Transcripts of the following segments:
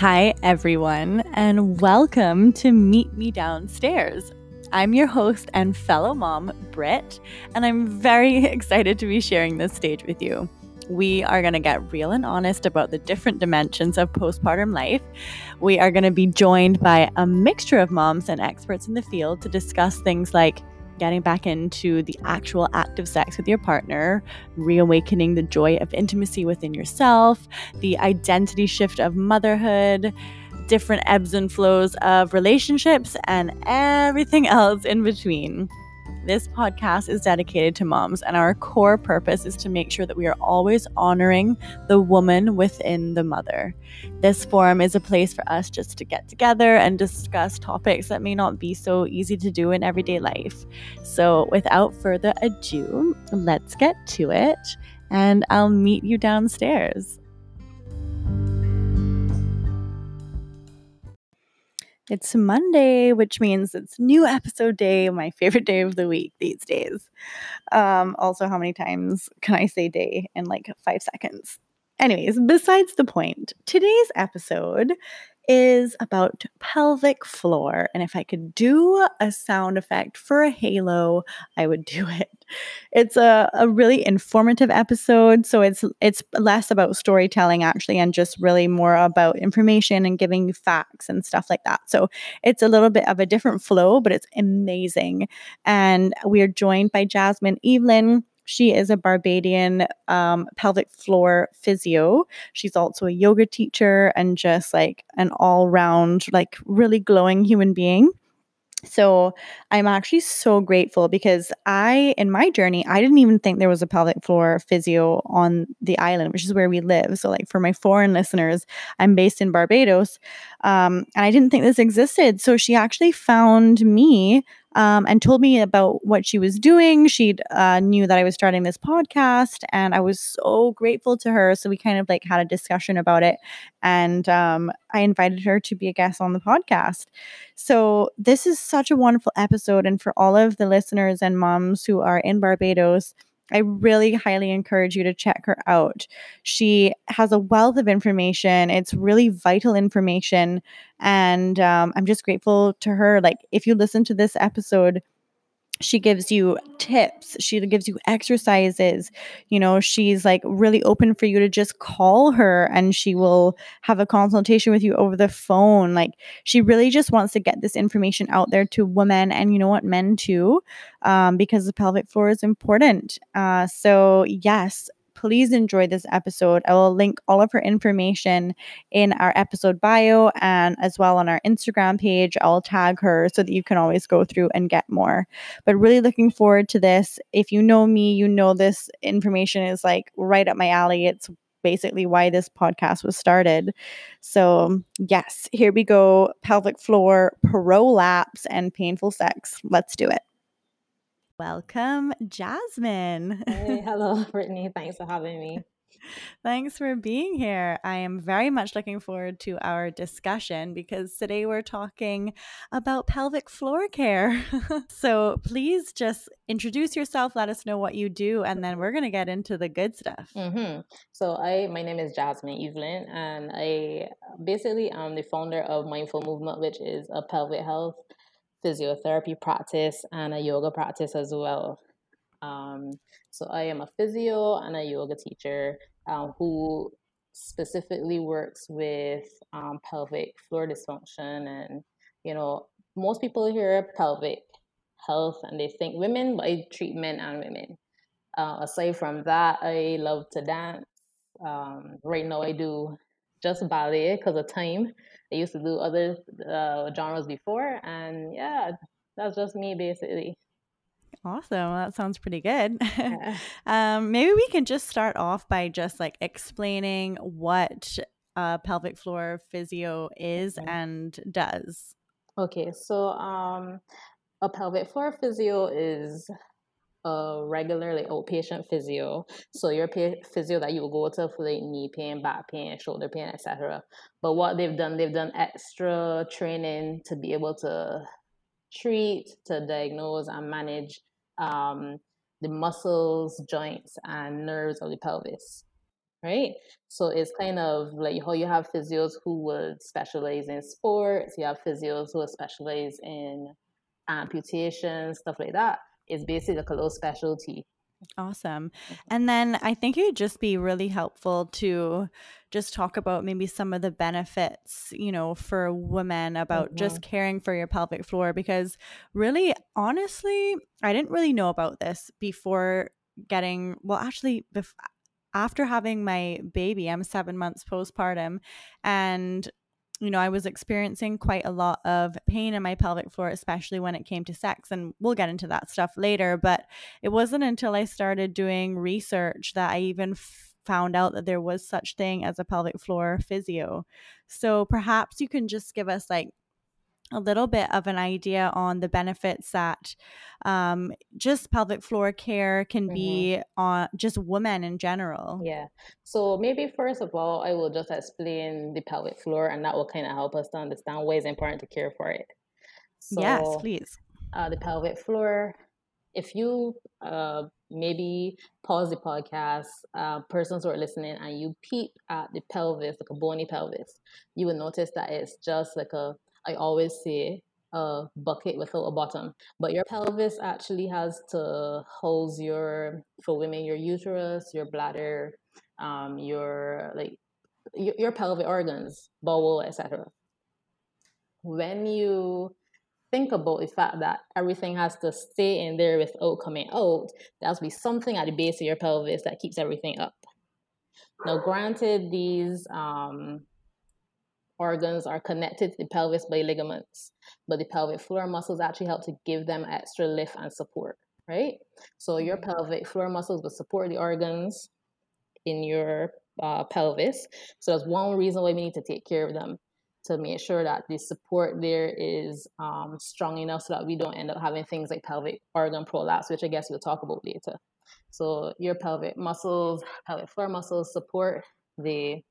Hi, everyone, and welcome to Meet Me Downstairs. I'm your host and fellow mom, Britt, and I'm very excited to be sharing this stage with you. We are going to get real and honest about the different dimensions of postpartum life. We are going to be joined by a mixture of moms and experts in the field to discuss things like getting back into the actual act of sex with your partner, reawakening the joy of intimacy within yourself, the identity shift of motherhood, different ebbs and flows of relationships, and everything else in between. This podcast is dedicated to moms, and our core purpose is to make sure that we are always honoring the woman within the mother. This forum is a place for us just to get together and discuss topics that may not be so easy to do in everyday life. So, without further ado, let's get to it, and I'll meet you downstairs. It's Monday, which means it's new episode day, my favorite day of the week these days. Um, also, how many times can I say day in like five seconds? Anyways, besides the point, today's episode is about pelvic floor. And if I could do a sound effect for a halo, I would do it. It's a, a really informative episode. So it's it's less about storytelling actually and just really more about information and giving you facts and stuff like that. So it's a little bit of a different flow, but it's amazing. And we are joined by Jasmine Evelyn. She is a Barbadian um, pelvic floor physio. She's also a yoga teacher and just like an all round, like really glowing human being. So I'm actually so grateful because I, in my journey, I didn't even think there was a pelvic floor physio on the island, which is where we live. So, like for my foreign listeners, I'm based in Barbados, um, and I didn't think this existed. So she actually found me um, and told me about what she was doing. She uh, knew that I was starting this podcast, and I was so grateful to her. So we kind of like had a discussion about it, and um, I invited her to be a guest on the podcast. So this is such a wonderful episode, and for all of the listeners and moms who are in Barbados. I really highly encourage you to check her out. She has a wealth of information. It's really vital information. And um, I'm just grateful to her. Like, if you listen to this episode, she gives you tips she gives you exercises you know she's like really open for you to just call her and she will have a consultation with you over the phone like she really just wants to get this information out there to women and you know what men too um, because the pelvic floor is important uh, so yes please enjoy this episode. I will link all of her information in our episode bio and as well on our Instagram page. I'll tag her so that you can always go through and get more. But really looking forward to this. If you know me, you know this information is like right up my alley. It's basically why this podcast was started. So, yes, here we go pelvic floor, prolapse, and painful sex. Let's do it. Welcome, Jasmine. Hey, hello, Brittany. Thanks for having me. Thanks for being here. I am very much looking forward to our discussion because today we're talking about pelvic floor care. so please just introduce yourself, let us know what you do, and then we're going to get into the good stuff. Mm-hmm. So I, my name is Jasmine Evelyn, and I basically am the founder of Mindful Movement, which is a pelvic health physiotherapy practice and a yoga practice as well. Um, so I am a physio and a yoga teacher um, who specifically works with um, pelvic floor dysfunction and you know most people hear pelvic health and they think women but i treat men and women uh, aside from that i love to dance um, right now i do just ballet because of time I used to do other uh, genres before, and yeah, that's just me basically. Awesome. Well, that sounds pretty good. Yeah. um, maybe we can just start off by just like explaining what uh, pelvic floor physio is okay. and does. Okay, so um, a pelvic floor physio is a regular like outpatient physio. So your physio that you go to for like knee pain, back pain, shoulder pain, etc. But what they've done, they've done extra training to be able to treat, to diagnose, and manage um, the muscles, joints, and nerves of the pelvis. right? So it's kind of like how you have physios who would specialize in sports, you have physios who specialize in amputation, stuff like that. It's basically like a little specialty. Awesome. Mm-hmm. And then I think it would just be really helpful to just talk about maybe some of the benefits, you know, for women about mm-hmm. just caring for your pelvic floor because really honestly, I didn't really know about this before getting well actually bef- after having my baby, I'm 7 months postpartum and you know, I was experiencing quite a lot of pain in my pelvic floor, especially when it came to sex. And we'll get into that stuff later. But it wasn't until I started doing research that I even f- found out that there was such thing as a pelvic floor physio. So perhaps you can just give us like a little bit of an idea on the benefits that um, just pelvic floor care can mm-hmm. be on just women in general. Yeah. So maybe first of all, I will just explain the pelvic floor, and that will kind of help us to understand why it's important to care for it. So, yes, please. Uh, the pelvic floor. If you uh, maybe pause the podcast, uh, persons who are listening, and you peep at the pelvis, like a bony pelvis, you will notice that it's just like a I always say a bucket without a bottom. But your pelvis actually has to house your, for women, your uterus, your bladder, um, your like your, your pelvic organs, bowel, etc. When you think about the fact that everything has to stay in there without coming out, there has to be something at the base of your pelvis that keeps everything up. Now, granted, these um, organs are connected to the pelvis by ligaments, but the pelvic floor muscles actually help to give them extra lift and support, right? So your mm-hmm. pelvic floor muscles will support the organs in your uh, pelvis. So that's one reason why we need to take care of them to make sure that the support there is um, strong enough so that we don't end up having things like pelvic organ prolapse, which I guess we'll talk about later. So your pelvic muscles, pelvic floor muscles support the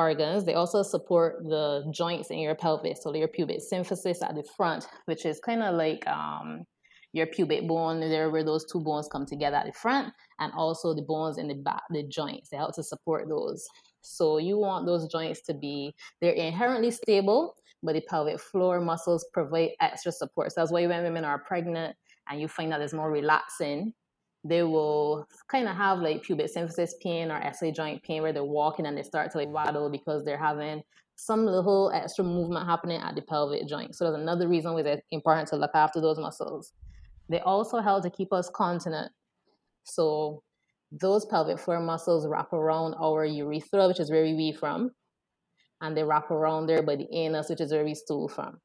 organs. They also support the joints in your pelvis, so your pubic symphysis at the front, which is kind of like um, your pubic bone, there where those two bones come together at the front, and also the bones in the back, the joints. They help to support those. So you want those joints to be they're inherently stable, but the pelvic floor muscles provide extra support. So that's why when women are pregnant and you find that there's more relaxin they will kind of have like pubic symphysis pain or SI joint pain where they're walking and they start to like waddle because they're having some little extra movement happening at the pelvic joint. So that's another reason why it's important to look after those muscles. They also help to keep us continent. So those pelvic floor muscles wrap around our urethra, which is where we wee from, and they wrap around there by the anus, which is where we stool from.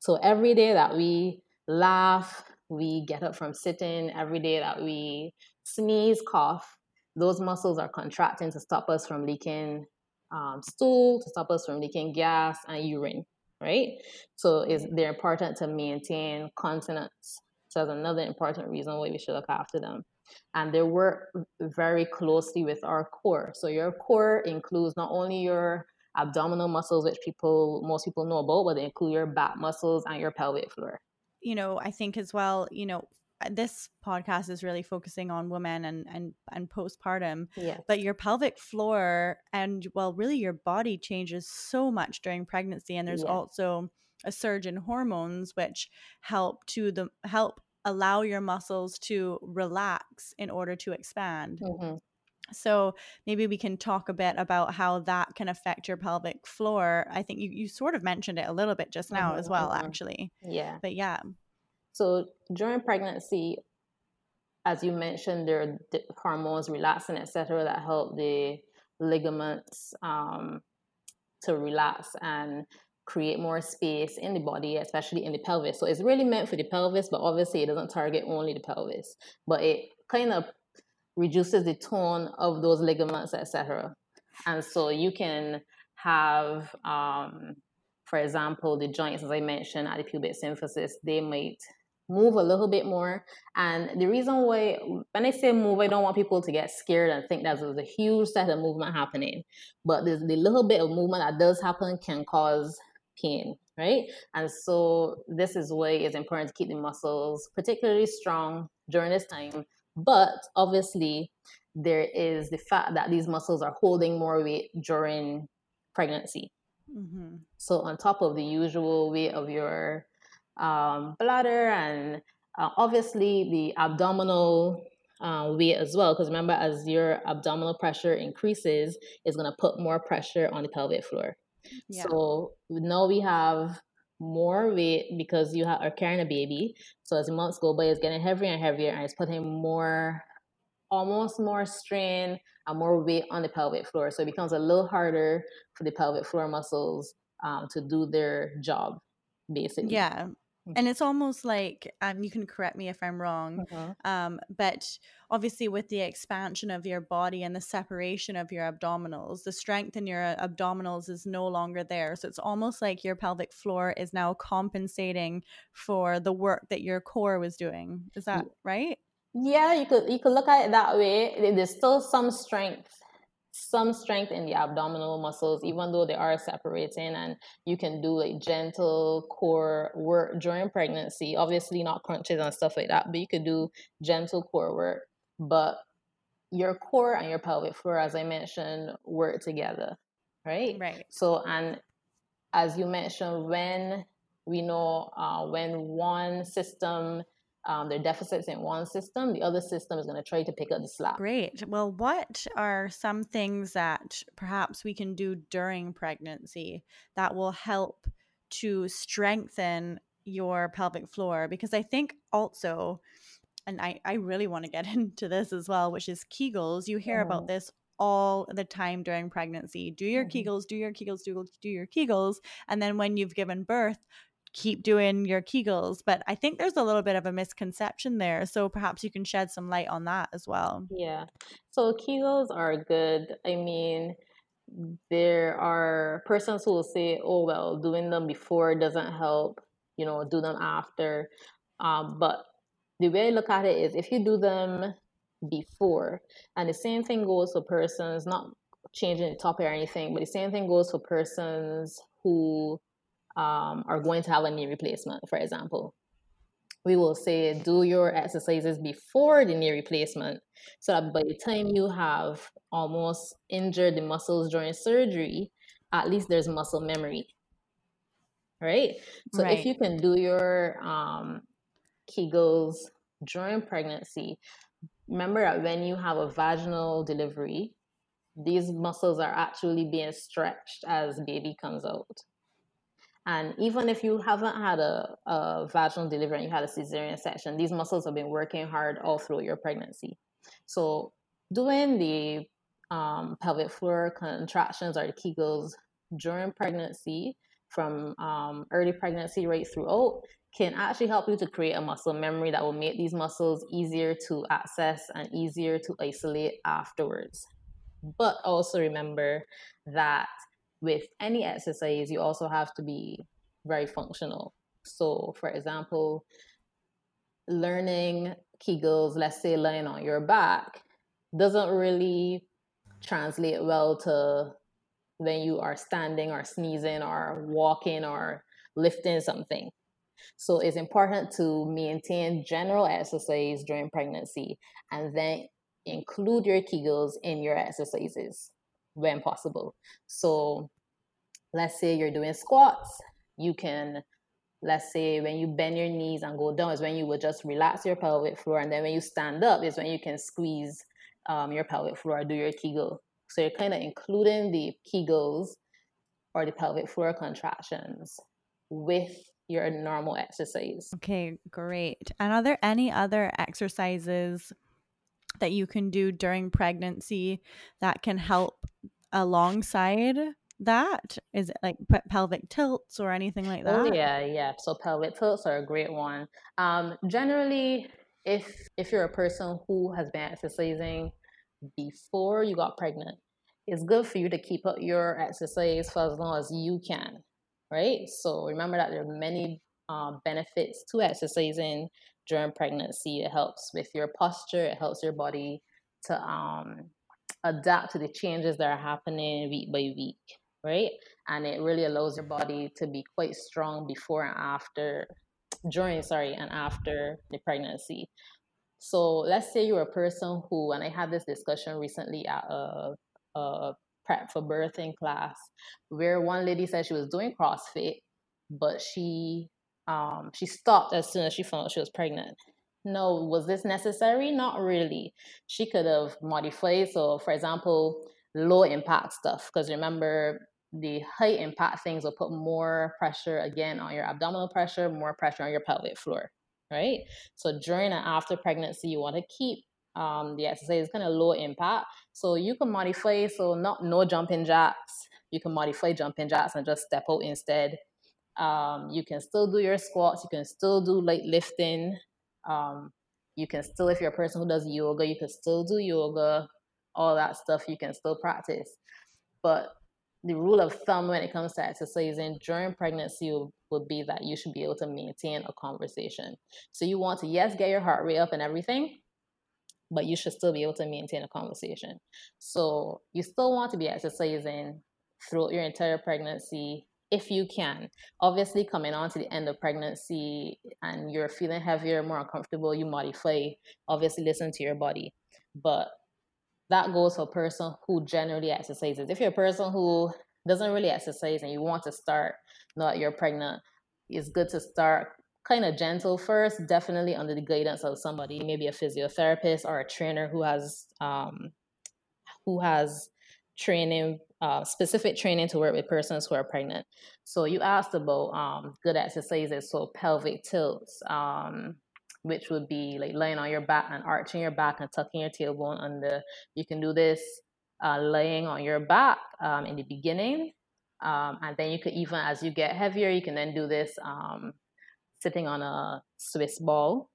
So every day that we laugh, we get up from sitting every day that we sneeze, cough, those muscles are contracting to stop us from leaking um, stool, to stop us from leaking gas and urine, right? So is they're important to maintain continence. So that's another important reason why we should look after them. And they work very closely with our core. So your core includes not only your abdominal muscles, which people most people know about, but they include your back muscles and your pelvic floor you know, I think as well, you know, uh, this podcast is really focusing on women and and and postpartum yes. but your pelvic floor and well really your body changes so much during pregnancy and there's yes. also a surge in hormones which help to the help allow your muscles to relax in order to expand mm-hmm. So maybe we can talk a bit about how that can affect your pelvic floor i think you, you sort of mentioned it a little bit just now mm-hmm, as well mm-hmm. actually yeah but yeah so during pregnancy, as you mentioned, there are hormones, relaxin, etc., that help the ligaments um, to relax and create more space in the body, especially in the pelvis. So it's really meant for the pelvis, but obviously it doesn't target only the pelvis. But it kind of reduces the tone of those ligaments, etc. And so you can have, um, for example, the joints, as I mentioned, at the pubic symphysis, they might move a little bit more. And the reason why, when I say move, I don't want people to get scared and think that there's a huge set of movement happening. But the, the little bit of movement that does happen can cause pain, right? And so this is why it's important to keep the muscles particularly strong during this time. But obviously, there is the fact that these muscles are holding more weight during pregnancy. Mm-hmm. So, on top of the usual weight of your um, bladder and uh, obviously the abdominal uh, weight as well. Because remember, as your abdominal pressure increases, it's going to put more pressure on the pelvic floor. Yeah. So now we have more weight because you are carrying a baby. So as the months go by, it's getting heavier and heavier, and it's putting more, almost more strain and more weight on the pelvic floor. So it becomes a little harder for the pelvic floor muscles um, to do their job, basically. Yeah, and it's almost like um, you can correct me if i'm wrong uh-huh. um, but obviously with the expansion of your body and the separation of your abdominals the strength in your abdominals is no longer there. So it's almost like your pelvic floor is now compensating for the work that your core was doing. Is that right? Yeah you could you could look at it that way. There's still some strength some strength in the abdominal muscles, even though they are separating, and you can do like gentle core work during pregnancy. Obviously, not crunches and stuff like that, but you could do gentle core work. But your core and your pelvic floor, as I mentioned, work together, right? Right. So, and as you mentioned, when we know uh, when one system um, there are deficits in one system, the other system is going to try to pick up the slack. Great. Well, what are some things that perhaps we can do during pregnancy that will help to strengthen your pelvic floor? Because I think also, and I, I really want to get into this as well, which is Kegels. You hear about mm-hmm. this all the time during pregnancy. Do your mm-hmm. Kegels, do your Kegels, do, do your Kegels. And then when you've given birth, keep doing your Kegels. But I think there's a little bit of a misconception there. So perhaps you can shed some light on that as well. Yeah. So Kegels are good. I mean, there are persons who will say, oh, well, doing them before doesn't help, you know, do them after. Um, but the way I look at it is if you do them before, and the same thing goes for persons, not changing the topic or anything, but the same thing goes for persons who um, are going to have a knee replacement, for example, we will say do your exercises before the knee replacement so that by the time you have almost injured the muscles during surgery, at least there's muscle memory. Right? So right. if you can do your um, Kegels during pregnancy, remember that when you have a vaginal delivery, these muscles are actually being stretched as baby comes out. And even if you haven't had a, a vaginal delivery and you had a cesarean section, these muscles have been working hard all through your pregnancy. So doing the um, pelvic floor contractions or the Kegels during pregnancy, from um, early pregnancy right throughout, can actually help you to create a muscle memory that will make these muscles easier to access and easier to isolate afterwards. But also remember that with any exercise, you also have to be very functional. So, for example, learning Kegels, let's say lying on your back, doesn't really translate well to when you are standing or sneezing or walking or lifting something. So it's important to maintain general exercise during pregnancy and then include your Kegels in your exercises when possible. So let's say you're doing squats, you can let's say when you bend your knees and go down is when you would just relax your pelvic floor and then when you stand up is when you can squeeze um, your pelvic floor do your kegel. So you're kind of including the kegels or the pelvic floor contractions with your normal exercise. Okay great. And are there any other exercises that you can do during pregnancy that can help alongside that? Is it like pelvic tilts or anything like oh, that? Oh yeah, yeah. So pelvic tilts are a great one. Um, generally, if if you're a person who has been exercising before you got pregnant, it's good for you to keep up your exercise for as long as you can, right? So remember that there are many um, benefits to exercising during pregnancy. It helps with your posture. It helps your body to um, adapt to the changes that are happening week by week, right? And it really allows your body to be quite strong before and after, during, sorry, and after the pregnancy. So let's say you're a person who, and I had this discussion recently at a, a prep for birthing class, where one lady said she was doing CrossFit, but she um, she stopped as soon as she found out she was pregnant. No, was this necessary? Not really. She could have modified. So, for example, low impact stuff, because remember, the high impact things will put more pressure again on your abdominal pressure, more pressure on your pelvic floor, right? So, during and after pregnancy, you want to keep um, the exercise kind of low impact. So, you can modify, so not no jumping jacks. You can modify jumping jacks and just step out instead um, you can still do your squats. You can still do light lifting. Um, you can still, if you're a person who does yoga, you can still do yoga. All that stuff you can still practice. But the rule of thumb when it comes to exercising during pregnancy would be that you should be able to maintain a conversation. So you want to, yes, get your heart rate up and everything, but you should still be able to maintain a conversation. So you still want to be exercising throughout your entire pregnancy if you can. Obviously, coming on to the end of pregnancy and you're feeling heavier, more uncomfortable, you modify. Obviously, listen to your body. But that goes for a person who generally exercises. If you're a person who doesn't really exercise and you want to start not you're pregnant, it's good to start kind of gentle first, definitely under the guidance of somebody, maybe a physiotherapist or a trainer who has um, who has training uh, specific training to work with persons who are pregnant. So you asked about um, good exercises, so pelvic tilts, um, which would be like laying on your back and arching your back and tucking your tailbone under. You can do this uh, laying on your back um, in the beginning, um, and then you could even as you get heavier, you can then do this um, sitting on a Swiss ball.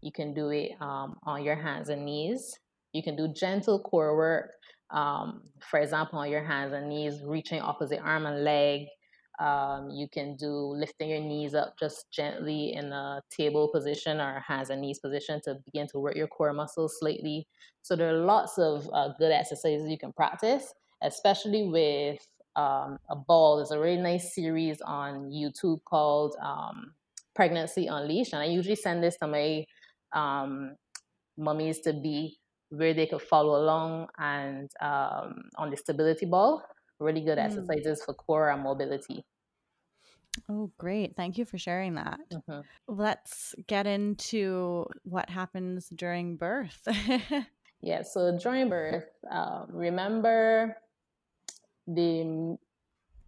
You can do it um, on your hands and knees. You can do gentle core work um, for example, on your hands and knees, reaching opposite arm and leg. Um, you can do lifting your knees up just gently in a table position or hands and knees position to begin to work your core muscles slightly. So there are lots of uh, good exercises you can practice, especially with um, a ball. There's a really nice series on YouTube called um, Pregnancy Unleashed, and I usually send this to my um, mummies to be where they could follow along and um, on the stability ball. Really good mm. exercises for core and mobility. Oh, great. Thank you for sharing that. Mm-hmm. Let's get into what happens during birth. yeah, so during birth, um, remember the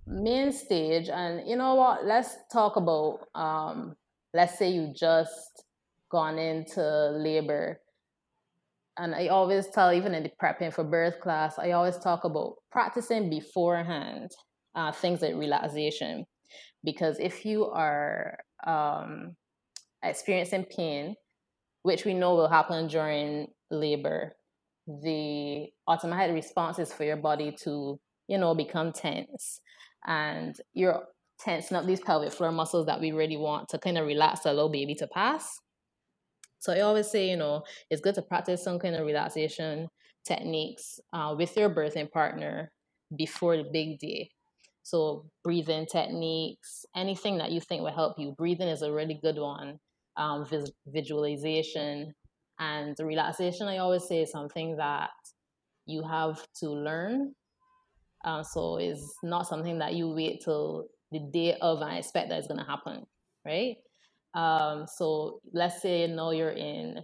main stage, and you know what? Let's talk about, um, let's say you just gone into labor and I always tell, even in the prepping for birth class, I always talk about practicing beforehand uh, things like relaxation. Because if you are um, experiencing pain, which we know will happen during labor, the automatic response is for your body to, you know, become tense. And you're tensing up these pelvic floor muscles that we really want to kind of relax little baby to pass. So I always say, you know, it's good to practice some kind of relaxation techniques uh, with your birthing partner before the big day. So breathing techniques, anything that you think will help you. Breathing is a really good one. Um, vis- visualization and relaxation. I always say is something that you have to learn. Uh, so it's not something that you wait till the day of and expect that it's going to happen, right? Um, so let's say now you're in,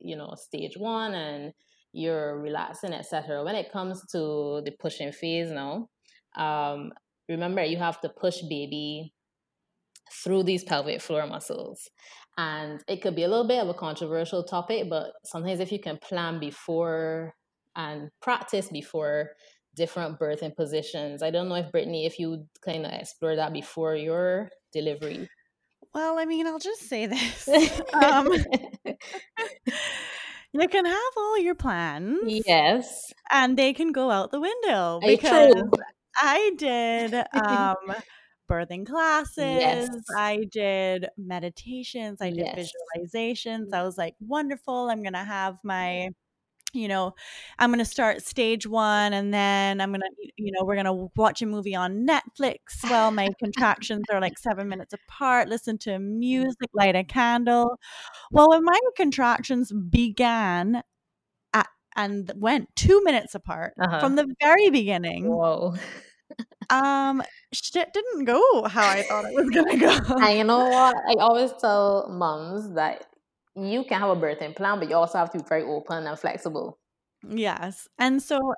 you know, stage one and you're relaxing, etc. When it comes to the pushing phase now, um, remember you have to push baby through these pelvic floor muscles. And it could be a little bit of a controversial topic, but sometimes if you can plan before and practice before different birthing positions. I don't know if Brittany, if you kind of explore that before your delivery. Well, I mean, I'll just say this. um, you can have all your plans. Yes. And they can go out the window because I did um, birthing classes, yes. I did meditations, I did yes. visualizations. I was like, wonderful. I'm going to have my you know, I'm going to start stage one and then I'm going to, you know, we're going to watch a movie on Netflix while my contractions are like seven minutes apart, listen to music, light a candle. Well, when my contractions began at, and went two minutes apart Uh-huh. from the very beginning, Whoa. um, shit didn't go how I thought it was going to go. You know what? I always tell moms that you can have a birthing plan, but you also have to be very open and flexible. Yes. And so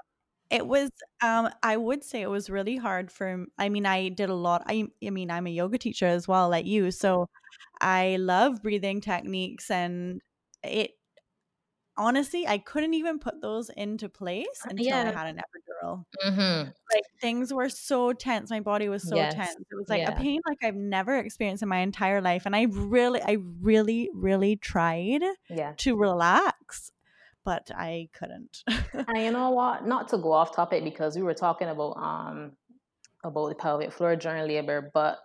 it was um I would say it was really hard for I mean I did a lot I I mean I'm a yoga teacher as well like you so I love breathing techniques and it honestly I couldn't even put those into place until I Uh, had an epidural. Mm-hmm. Like things were so tense, my body was so Yes. tense. It was like a pain like I've never experienced in my entire life and I really I really really tried Yeah. to relax, but I couldn't. And you know what? Not to go off topic because we were talking about um about the pelvic floor during labor, but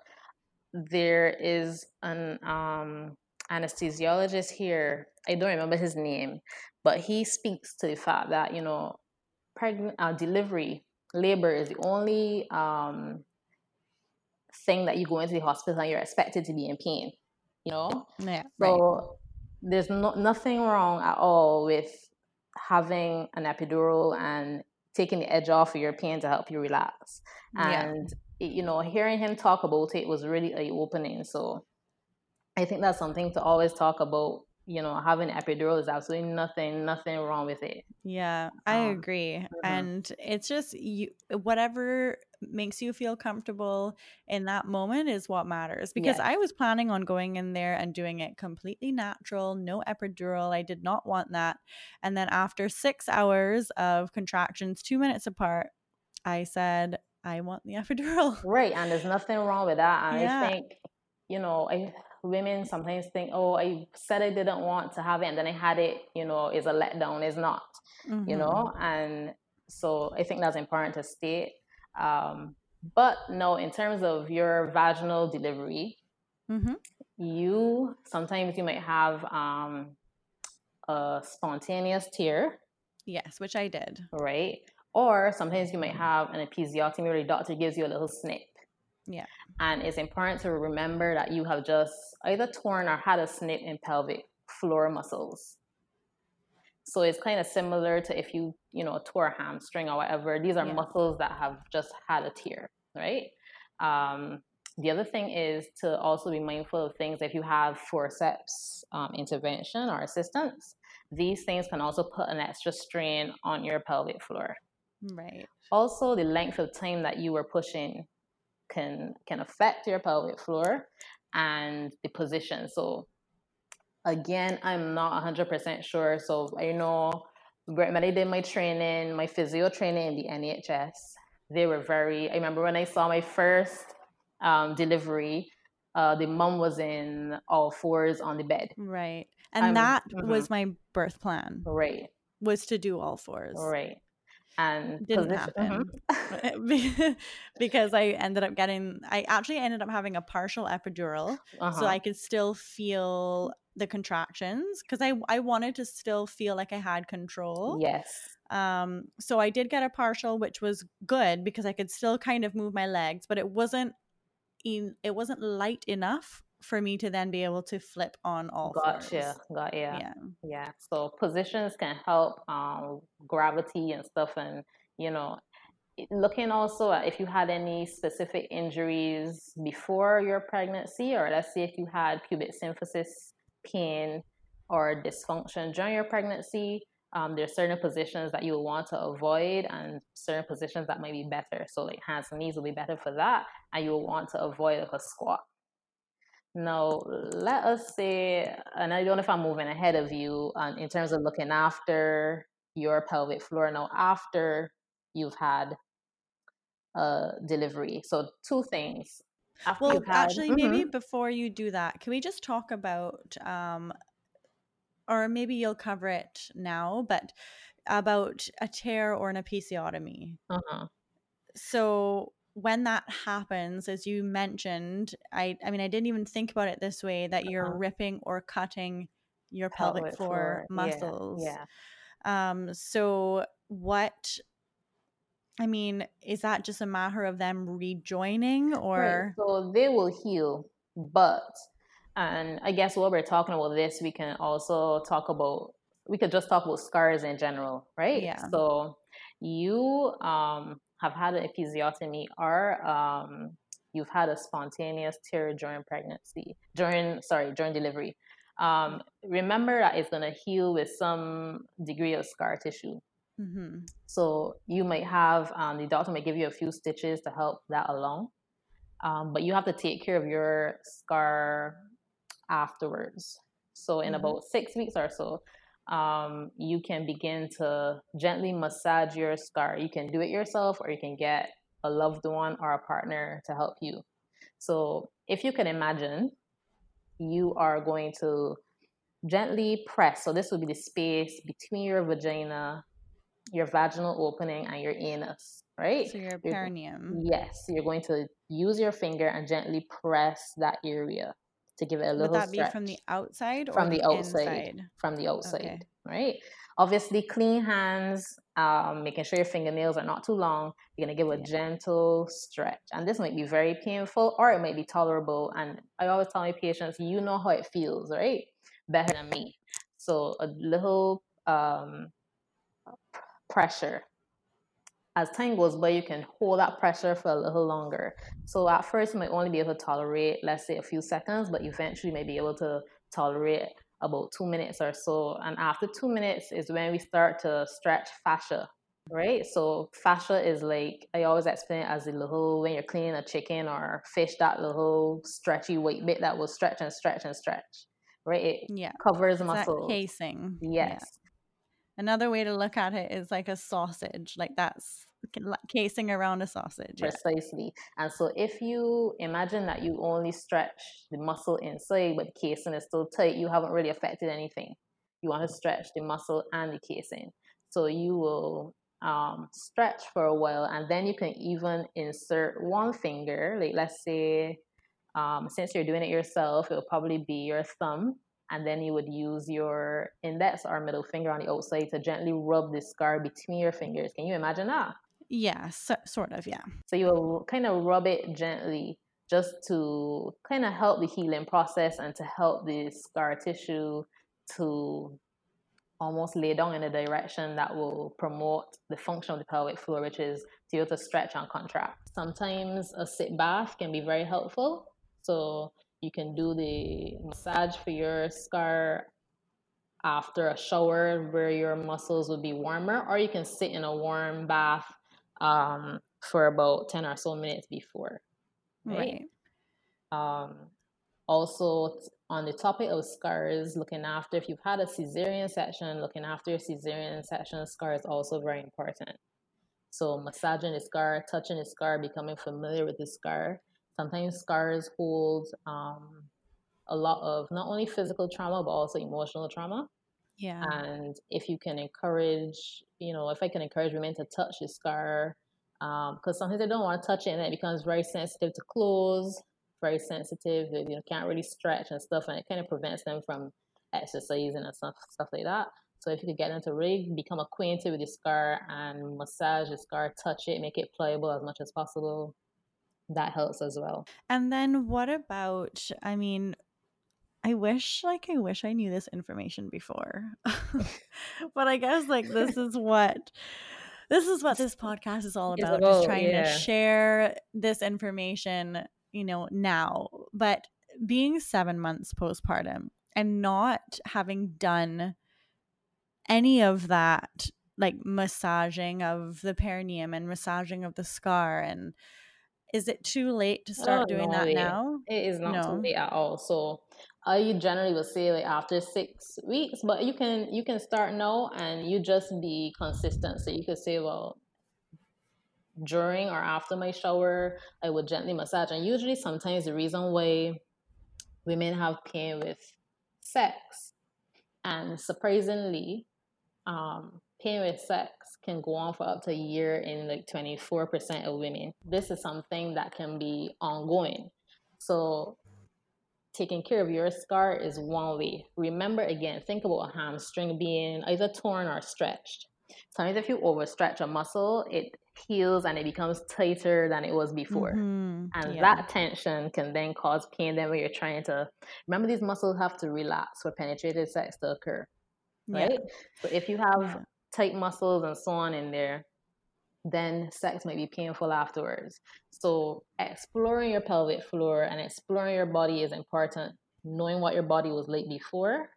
there is an um anesthesiologist here. I don't remember his name, but he speaks to the fact that you know, pregnant uh, delivery, labor is the only um thing that you go into the hospital and you're expected to be in pain. You know, yeah, right. so there's no, nothing wrong at all with having an epidural and taking the edge off of your pain to help you relax. Yeah. And you know, hearing him talk about it was really eye opening. So I think that's something to always talk about. You know, having epidural is absolutely nothing, nothing wrong with it. Yeah, I Um, agree. mhm. And it's just you whatever makes you feel comfortable in that moment is what matters. Because Yes. I was planning on going in there and doing it completely natural, no epidural. I did not want that. And then after 6 hours of contractions 2 minutes apart, I said I want the epidural. Right, and there's nothing wrong with that. And Yeah. I think, you know, I women sometimes think, oh, I said I didn't want to have it, and then I had it. You know, is a letdown. Is not. You Mhm. know, and so I think that's important to state. Um, but no, in terms of your vaginal delivery, Mhm. you sometimes you might have um, a spontaneous tear, Yes, which I did. right? Or sometimes you might have an episiotomy where the doctor gives you a little snip. Yeah. And it's important to remember that you have just either torn or had a snip in pelvic floor muscles. So it's kind of similar to if you, you know, tore a hamstring or whatever. These are Yeah. muscles that have just had a tear, right? Um, the other thing is to also be mindful of things if you have forceps um, intervention or assistance. These things can also put an extra strain on your pelvic floor. Right. Also, the length of time that you were pushing can can affect your pelvic floor and the position. So again, I'm not 100% sure. So I know when I did my training, my physio training in the NHS, they were very, I remember when I saw my first um, delivery, uh, the mom was in all fours on the bed. Right. And that mhm. was my birth plan Right, was to do all fours. right. And Didn't position- happen. mhm. Because I ended up getting I actually ended up having a partial epidural Uh-huh. so I could still feel the contractions cuz I I wanted to still feel like I had control. yes. Um so I did get a partial which was good because I could still kind of move my legs but it wasn't in, it wasn't light enough for me to then be able to flip on all Gotcha. fours. Got yeah. Yeah. Yeah. So positions can help um, gravity and stuff, and you know, looking also at if you had any specific injuries before your pregnancy, or let's say if you had pubic symphysis pain or dysfunction during your pregnancy. Um, there's certain positions that you will want to avoid, and certain positions that might be better. So, like hands and knees will be better for that, and you will want to avoid like a squat. Now, let us say, and I don't know if I'm moving ahead of you um, in terms of looking after your pelvic floor now after you've had a delivery. So, two things. After Well, had- actually, maybe Mhm. before you do that, can we just talk about, um, or maybe you'll cover it now, but about a tear or an episiotomy. Uh-huh. So when that happens, as you mentioned, I, I mean, I didn't even think about it this way that you're Uh-huh. ripping or cutting your pelvic, Pelvic floor, yeah, muscles. Yeah. Um, so what I mean, is that just a matter of them rejoining or right. so they will heal, but and I guess while we're talking about this, we can also talk about we could just talk about scars in general, right? Yeah. So you um have had an episiotomy or um you've had a spontaneous tear during pregnancy, during sorry, during delivery. Um, remember that it's gonna heal with some degree of scar tissue. Mm-hmm. So you might have um, the doctor might give you a few stitches to help that along, um, but you have to take care of your scar afterwards. So in mm-hmm. about six weeks or so, um, you can begin to gently massage your scar. You can do it yourself, or you can get a loved one or a partner to help you. So if you can imagine, you are going to gently press. So this will be the space between your vagina your vaginal opening and your anus, right? So your perineum. You're, yes, you're going to use your finger and gently press that area to give it a little. Would that stretch. be from the outside from the, the outside? inside? From the outside, okay. right? Obviously, clean hands. Um, making sure your fingernails are not too long. You're gonna give a yeah. gentle stretch, and this might be very painful or it might be tolerable. And I always tell my patients, you know how it feels, right? Better than me. So a little um, pressure. As time goes by, you can hold that pressure for a little longer. So at first, you might only be able to tolerate, let's say, a few seconds, but eventually, you may be able to tolerate about two minutes or so. And after two minutes is when we start to stretch fascia, right? So fascia is like I always explain it as a little when you're cleaning a chicken or fish, that little stretchy white bit that will stretch and stretch and stretch, right? It yeah. covers muscle casing. Yes. Yeah. Another way to look at it is like a sausage, like that's casing around a sausage. Precisely. Yeah. And so if you imagine that you only stretch the muscle inside, but the casing is still tight, you haven't really affected anything. You want to stretch the muscle and the casing. So you will um, stretch for a while, and then you can even insert one finger. Like let's say, um, since you're doing it yourself, it'll probably be your thumb and then you would use your index or middle finger on the outside to gently rub the scar between your fingers. Can you imagine that? Yeah, so, sort of, yeah. So you will kind of rub it gently just to kind of help the healing process and to help the scar tissue to almost lay down in a direction that will promote the function of the pelvic floor, which is to be able to stretch and contract. Sometimes a sitz bath can be very helpful. So you can do the massage for your scar after a shower where your muscles would be warmer, or you can sit in a warm bath um, for about 10 or so minutes before. Right. right. Um, also, on the topic of scars, looking after, if you've had a cesarean section, looking after your cesarean section scar is also very important. So, massaging the scar, touching the scar, becoming familiar with the scar sometimes scars hold um, a lot of not only physical trauma but also emotional trauma yeah and if you can encourage you know if i can encourage women to touch the scar because um, sometimes they don't want to touch it and it becomes very sensitive to clothes very sensitive you know, can't really stretch and stuff and it kind of prevents them from exercising and stuff stuff like that so if you could get them to really become acquainted with the scar and massage the scar touch it make it pliable as much as possible that helps as well. And then what about, I mean, I wish like I wish I knew this information before. but I guess like this is what this is what this podcast is all about, about just trying yeah. to share this information, you know, now. But being 7 months postpartum and not having done any of that like massaging of the perineum and massaging of the scar and is it too late to start oh, doing no, that now? It is not no. too late at all. So I generally would say like after six weeks, but you can you can start now and you just be consistent. So you could say, well, during or after my shower, I would gently massage. And usually sometimes the reason why women have pain with sex and surprisingly, um, pain with sex can go on for up to a year in like 24% of women. This is something that can be ongoing. So taking care of your scar is one way. Remember again, think about a hamstring being either torn or stretched. Sometimes if you overstretch a muscle, it heals and it becomes tighter than it was before. Mm-hmm. And yeah. that tension can then cause pain then when you're trying to remember these muscles have to relax for penetrative sex to occur. Right? Yeah. So if you have yeah. tight muscles and so on in there, then sex might be painful afterwards. So exploring your pelvic floor and exploring your body is important. Knowing what your body was like before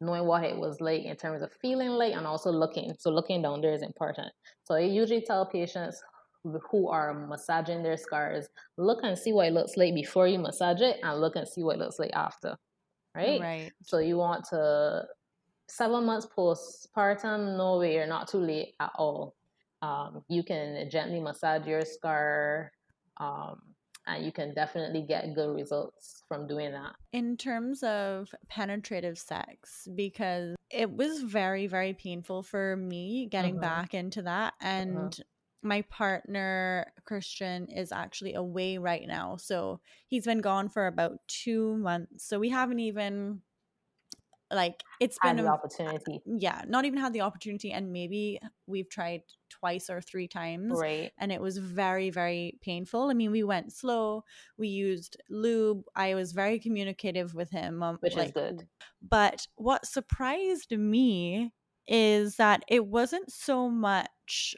knowing what it was like in terms of feeling like and also looking. So looking down there is important. So I usually tell patients who are massaging their scars, look and see what it looks like before you massage it and look and see what it looks like after. Right? Right. So you want to seven months postpartum, no way, you're not too late at all. Um, you can gently massage your scar. Um, and you can definitely get good results from doing that. In terms of penetrative sex, because it was very, very painful for me getting uh-huh. back into that. Uh-huh. And uh-huh. my partner, Christian, is actually away right now. So he's been gone for about two months. So we haven't even like it's been the a, opportunity. yeah not even had the opportunity and maybe we've tried twice or three times right. and it was very very painful. I mean we went slow we used lube i was very communicative with him um, which like, is good. but what surprised me is that it wasn't so much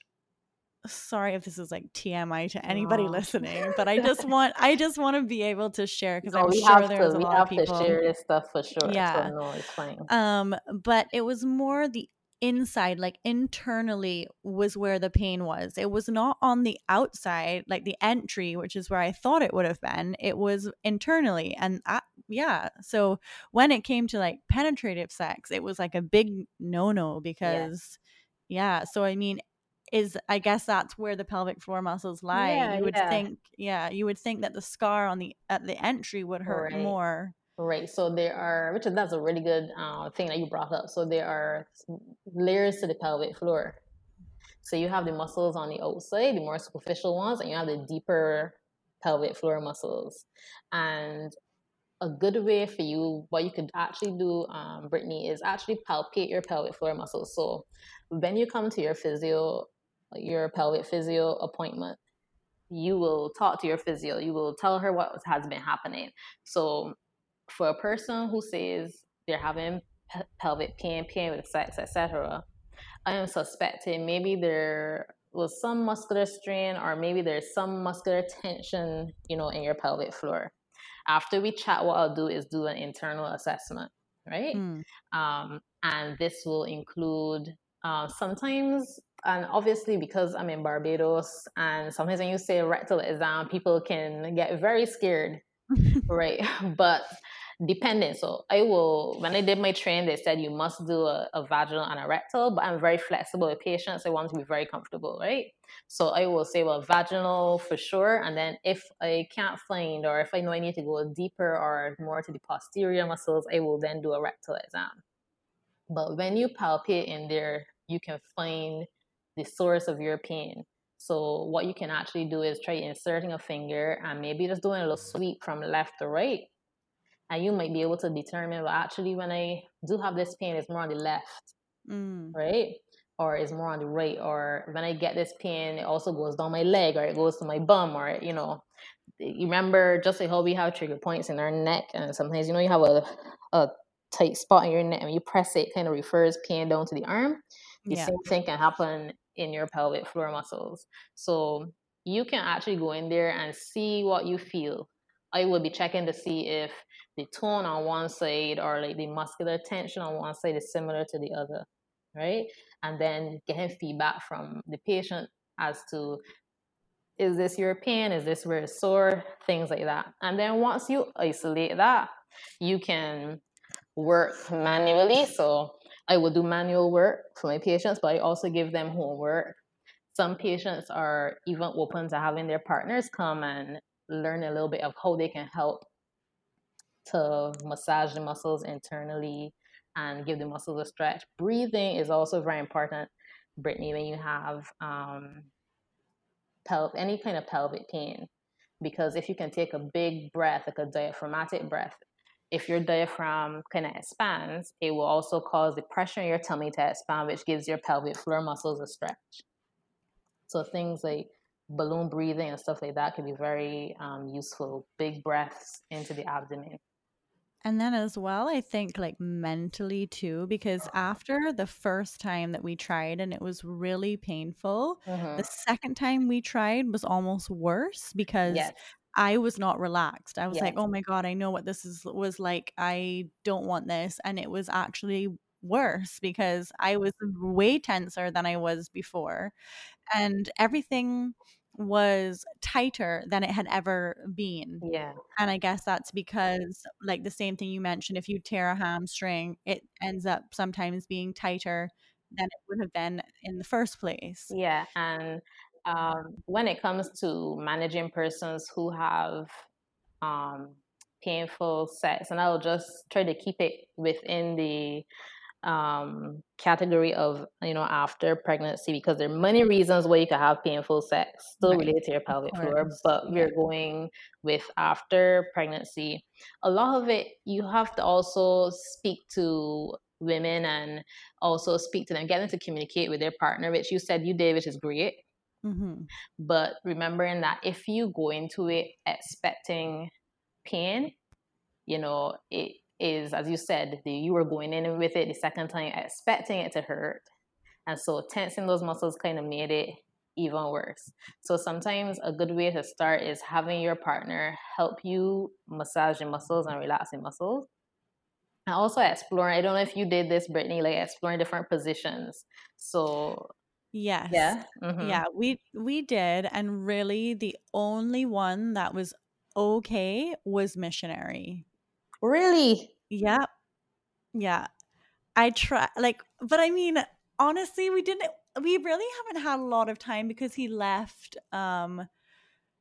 sorry if this is like TMI to anybody no. listening, but I just want I just want to be able to share because no, I'm sure there's to, a lot of people. to share this stuff for sure. Yeah, so no, it's fine. Um, but it was more the inside, like internally, was where the pain was. It was not on the outside, like the entry, which is where I thought it would have been. It was internally, and I, yeah. So when it came to like penetrative sex, it was like a big no no because. Yeah. So I mean, is I guess that's where the pelvic floor muscles lie. Yeah, you would yeah. think, yeah, you would think that the scar on the at the entry would hurt right. more. Right. So there are, which is that's a really good uh, thing that you brought up. So there are layers to the pelvic floor. So you have the muscles on the outside, the more superficial ones, and you have the deeper pelvic floor muscles. And a good way for you, what you could actually do, um, Brittany, is actually palpate your pelvic floor muscles. So when you come to your physio your pelvic physio appointment, you will talk to your physio. You will tell her what has been happening. So, for a person who says they're having pe- pelvic pain, pain with sex, etc., I am suspecting maybe there was some muscular strain or maybe there's some muscular tension, you know, in your pelvic floor. After we chat, what I'll do is do an internal assessment, right? Mm. Um, and this will include uh, sometimes and obviously because I'm in Barbados and sometimes when you say rectal exam, people can get very scared, right? But depending, So I will when I did my training, they said you must do a, a, vaginal and a rectal, but I'm very flexible with patients. I want to be very comfortable, right? So I will say, well, vaginal for sure. And then if I can't find or if I know I need to go deeper or more to the posterior muscles, I will then do a rectal exam. But when you palpate in there, you can find the source of your pain. So what you can actually do is try inserting a finger and maybe just doing a little sweep from left to right. And you might be able to determine, well, actually, when I do have this pain, it's more on the left, mm. right? Or it's more on the right. Or when I get this pain, it also goes down my leg or it goes to my bum or, you know, you remember just like how we have trigger points in our neck and sometimes, you know, you have a, a tight spot in your neck and you press it, it kind of refers pain down to the arm. The yeah. same thing can happen in your pelvic floor muscles. So you can actually go in there and see what you feel. I will be checking to see if the tone on one side or like the muscular tension on one side is similar to the other, right? And then getting feedback from the patient as to is this your pain? Is this where it's sore? Things like that. And then once you isolate that, you can work manually. So I will do manual work for my patients, but I also give them homework. Some patients are even open to having their partners come and learn a little bit of how they can help to massage the muscles internally and give the muscles a stretch. Breathing is also very important, Brittany, when you have um, pel- any kind of pelvic pain. Because if you can take a big breath, like a diaphragmatic breath, if your diaphragm kind of expands, it will also cause the pressure in your tummy to expand, which gives your pelvic floor muscles a stretch. So things like balloon breathing and stuff like that can be very um, useful. Big breaths into the abdomen. And then as well, I think like mentally too, because after the first time that we tried and it was really painful, Mm-hmm. the second time we tried was almost worse because Yes. I was not relaxed. I was like, "Oh my god, I know what this is was like. I don't want this." And it was actually worse because I was way tenser than I was before. And everything was tighter than it had ever been. Yeah. And I guess that's because like the same thing you mentioned, if you tear a hamstring, it ends up sometimes being tighter than it would have been in the first place. Yeah. And um, when it comes to managing persons who have um, painful sex, and I'll just try to keep it within the um, category of you know after pregnancy because there are many reasons why you can have painful sex still Right. related to your pelvic floor, but we're going with after pregnancy. A lot of it you have to also speak to women and also speak to them, get them to communicate with their partner, which you said you did, which is great. Mhm. But remembering that if you go into it expecting pain, you know, it is, as you said, the, you were going in with it the second time expecting it to hurt. And so tensing those muscles kind of made it even worse. So sometimes a good way to start is having your partner help you massage your muscles and relax muscles. And also exploring, I don't know if you did this, Brittany, like exploring different positions. So Yes. yeah. mhm. Yeah, we we did and really the only one that was okay was missionary. Really? Yeah. Yeah. I try like but I mean honestly we didn't we really haven't had a lot of time because he left um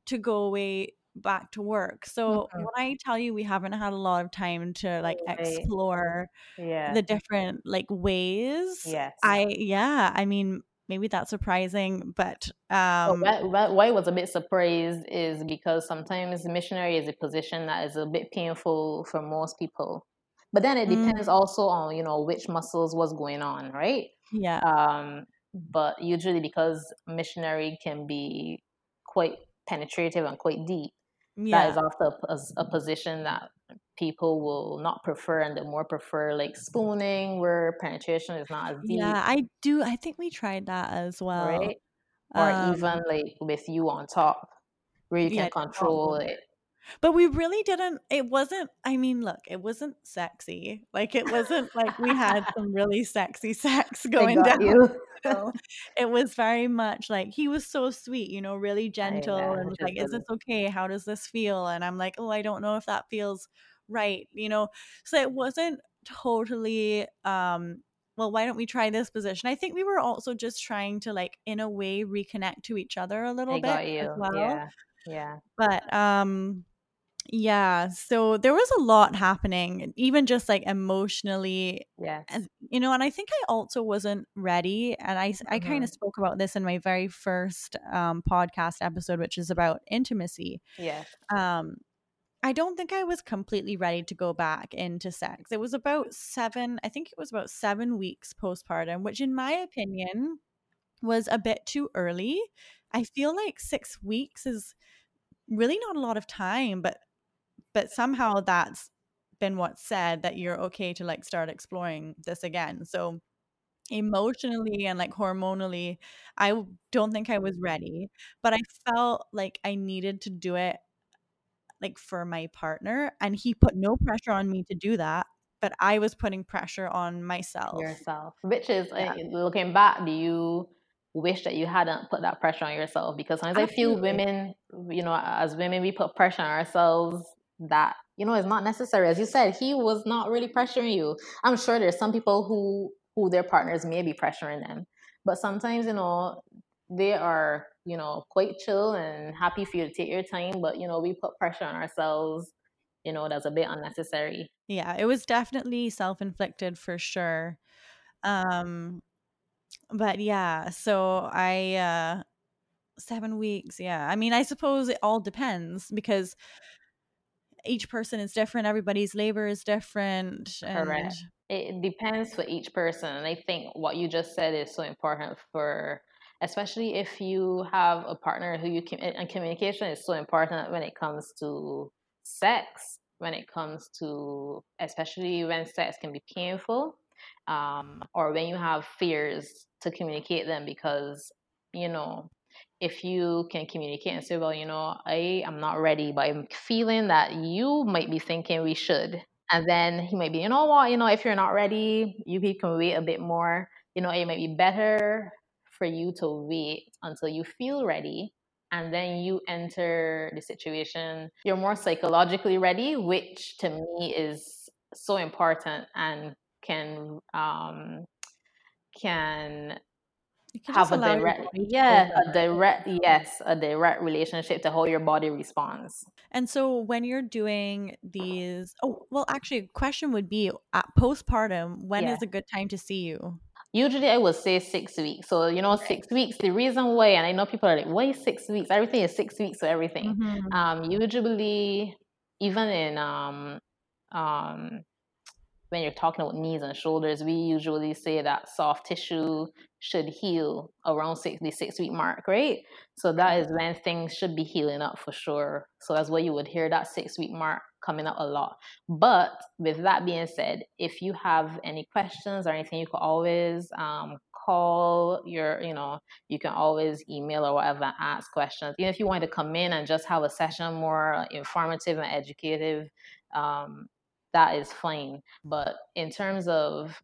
to go away back to work. So Mhm. when I tell you we haven't had a lot of time to like Right. explore Yeah. the different like ways, Yes. I yeah, I mean maybe that's surprising, but um why, why, why I was a bit surprised is because sometimes missionary is a position that is a bit painful for most people. But then it Mm. depends also on, you know, which muscles was going on, right? yeah. Um, but usually because missionary can be quite penetrative and quite deep, that Yeah. is often a, pos- a position that people will not prefer and they more prefer like spooning where penetration is not as deep, Yeah, I do I think we tried that as well. right? Or Um even like with you on top where you can control all it. But we really didn't it wasn't I mean, look, it wasn't sexy. Like it wasn't like we had some really sexy sex going down. So it was very much like he was so sweet, you know, really gentle know, and was like, "Is this okay? How does this feel?" And I'm like, "Oh, I don't know if that feels right," you know. So it wasn't totally um well, why don't we try this position? I think we were also just trying to like in a way reconnect to each other a little I bit got as well. Yeah. Yeah. But um yeah, so there was a lot happening, even just like emotionally yeah and you know and i think i also wasn't ready and i i kind Mhm. of spoke about this in my very first um podcast episode which is about intimacy yeah um i don't think i was completely ready to go back into sex it was about seven i think it was about seven weeks postpartum which in my opinion was a bit too early i feel like six weeks is really not a lot of time but but somehow that's been what's said that you're okay to like start exploring this again. So emotionally and like hormonally, I don't think I was ready, but I felt like I needed to do it like for my partner and he put no pressure on me to do that, but I was putting pressure on myself. Yourself. Which is Yeah. uh, looking back, do you wish that you hadn't put that pressure on yourself? Because sometimes I feel women, you know, as women, we put pressure on ourselves that you know is not necessary. As you said, he was not really pressuring you. I'm sure there's some people who who their partners may be pressuring them, but sometimes you know they are you know quite chill and happy for you to take your time. But you know we put pressure on ourselves. You know that's a bit unnecessary. Yeah, it was definitely self-inflicted for sure. Um but yeah, so I uh 7 weeks, yeah. I mean, I suppose it all depends because each person is different, everybody's labor is different. Correct. It depends for each person. And I think what you just said is so important for, especially if you have a partner who you can, and communication is so important when it comes to sex, when it comes to, especially when sex can be painful, um, or when you have fears to communicate them because, you know, if you can communicate and say, well, you know, I am not ready, but I'm feeling that you might be thinking we should. And then he might be, you know what, you know, if you're not ready, you can wait a bit more. You know, it might be better for you to wait until you feel ready. And then you enter the situation, you're more psychologically ready, which to me is so important and can um, can have a direct yeah a direct yes a direct relationship to how your body responds And so when you're doing these, oh, well, actually, a question would be at postpartum, when yeah is a good time to see you? Usually i would say six weeks. So you know six weeks the reason why and i know people are like why six weeks? Everything is six weeks for everything. Mhm. um usually even in um um when you're talking about knees and shoulders, we usually say that soft tissue should heal around six, the six week mark, right? So that is when things should be healing up for sure. So that's why you would hear that six week mark coming up a lot. But with that being said, if you have any questions or anything, you can always um, call your, you know, you can always email or whatever ask questions. Even if you want to come in and just have a session more informative and educative, um, that is fine. But in terms of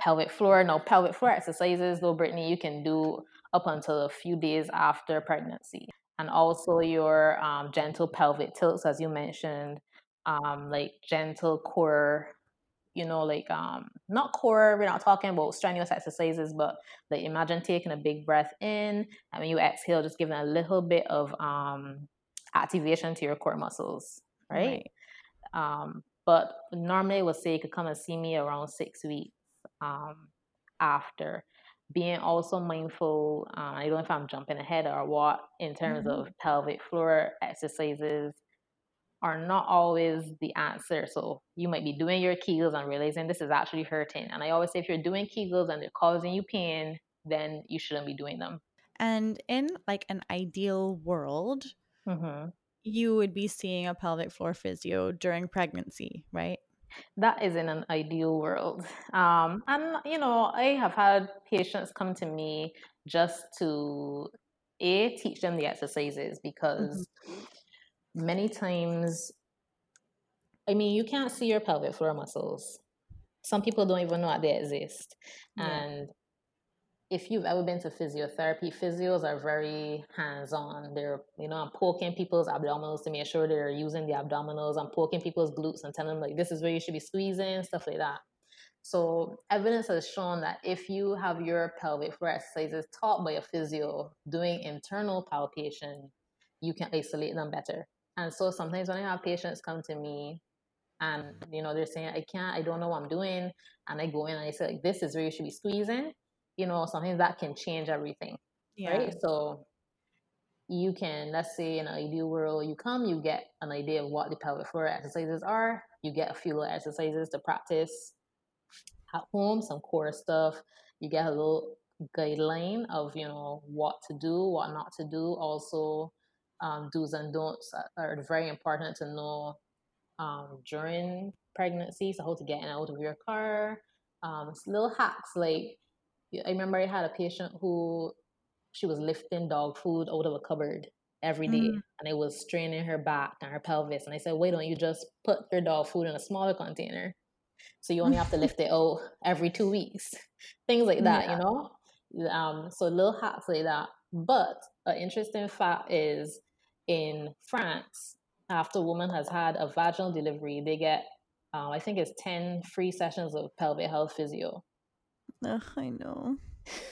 pelvic floor, no pelvic floor exercises, though, Brittany, you can do up until a few days after pregnancy. And also your um, gentle pelvic tilts, as you mentioned, um, like gentle core, you know, like um, not core, we're not talking about strenuous exercises, but like imagine taking a big breath in and when you exhale, just giving a little bit of um, activation to your core muscles, right? Um, but normally I would say you could come and see me around six weeks um, after. Being also mindful, uh, I don't know if I'm jumping ahead or what, in terms Mhm. of pelvic floor exercises are not always the answer. So you might be doing your Kegels and realizing this is actually hurting. And I always say if you're doing Kegels and they're causing you pain, then you shouldn't be doing them. And in like an ideal world, hmm you would be seeing a pelvic floor physio during pregnancy, right? That is in an ideal world. Um, and, you know, I have had patients come to me just to A, teach them the exercises because many times, I mean, you can't see your pelvic floor muscles. Some people don't even know that they exist. Yeah. And if you've ever been to physiotherapy, physios are very hands-on. They're, you know, I'm poking people's abdominals to make sure they're using the abdominals. I'm poking people's glutes and telling them like this is where you should be squeezing, stuff like that. So evidence has shown that if you have your pelvic floor exercises taught by a physio doing internal palpation, you can isolate them better. And so sometimes when I have patients come to me and you know they're saying I can't, I don't know what I'm doing, and I go in and I say like this is where you should be squeezing, you know, something that can change everything, Yeah. right? So you can, let's say in an ideal world, you come, you get an idea of what the pelvic floor exercises are, you get a few little exercises to practice at home, some core stuff, you get a little guideline of, you know, what to do, what not to do. Also, um, do's and don'ts are very important to know um, during pregnancy, so how to get in and out of your car. Um, little hacks like I remember I had a patient who she was lifting dog food out of a cupboard every day, Mm. and it was straining her back and her pelvis. And I said, why don't you just put your dog food in a smaller container? So you only have to lift it out every two weeks. Things like that, you know? Um, so little hacks like that. But an interesting fact is in France, after a woman has had a vaginal delivery, they get, uh, I think it's 10 free sessions of pelvic health physio. Ugh, I know.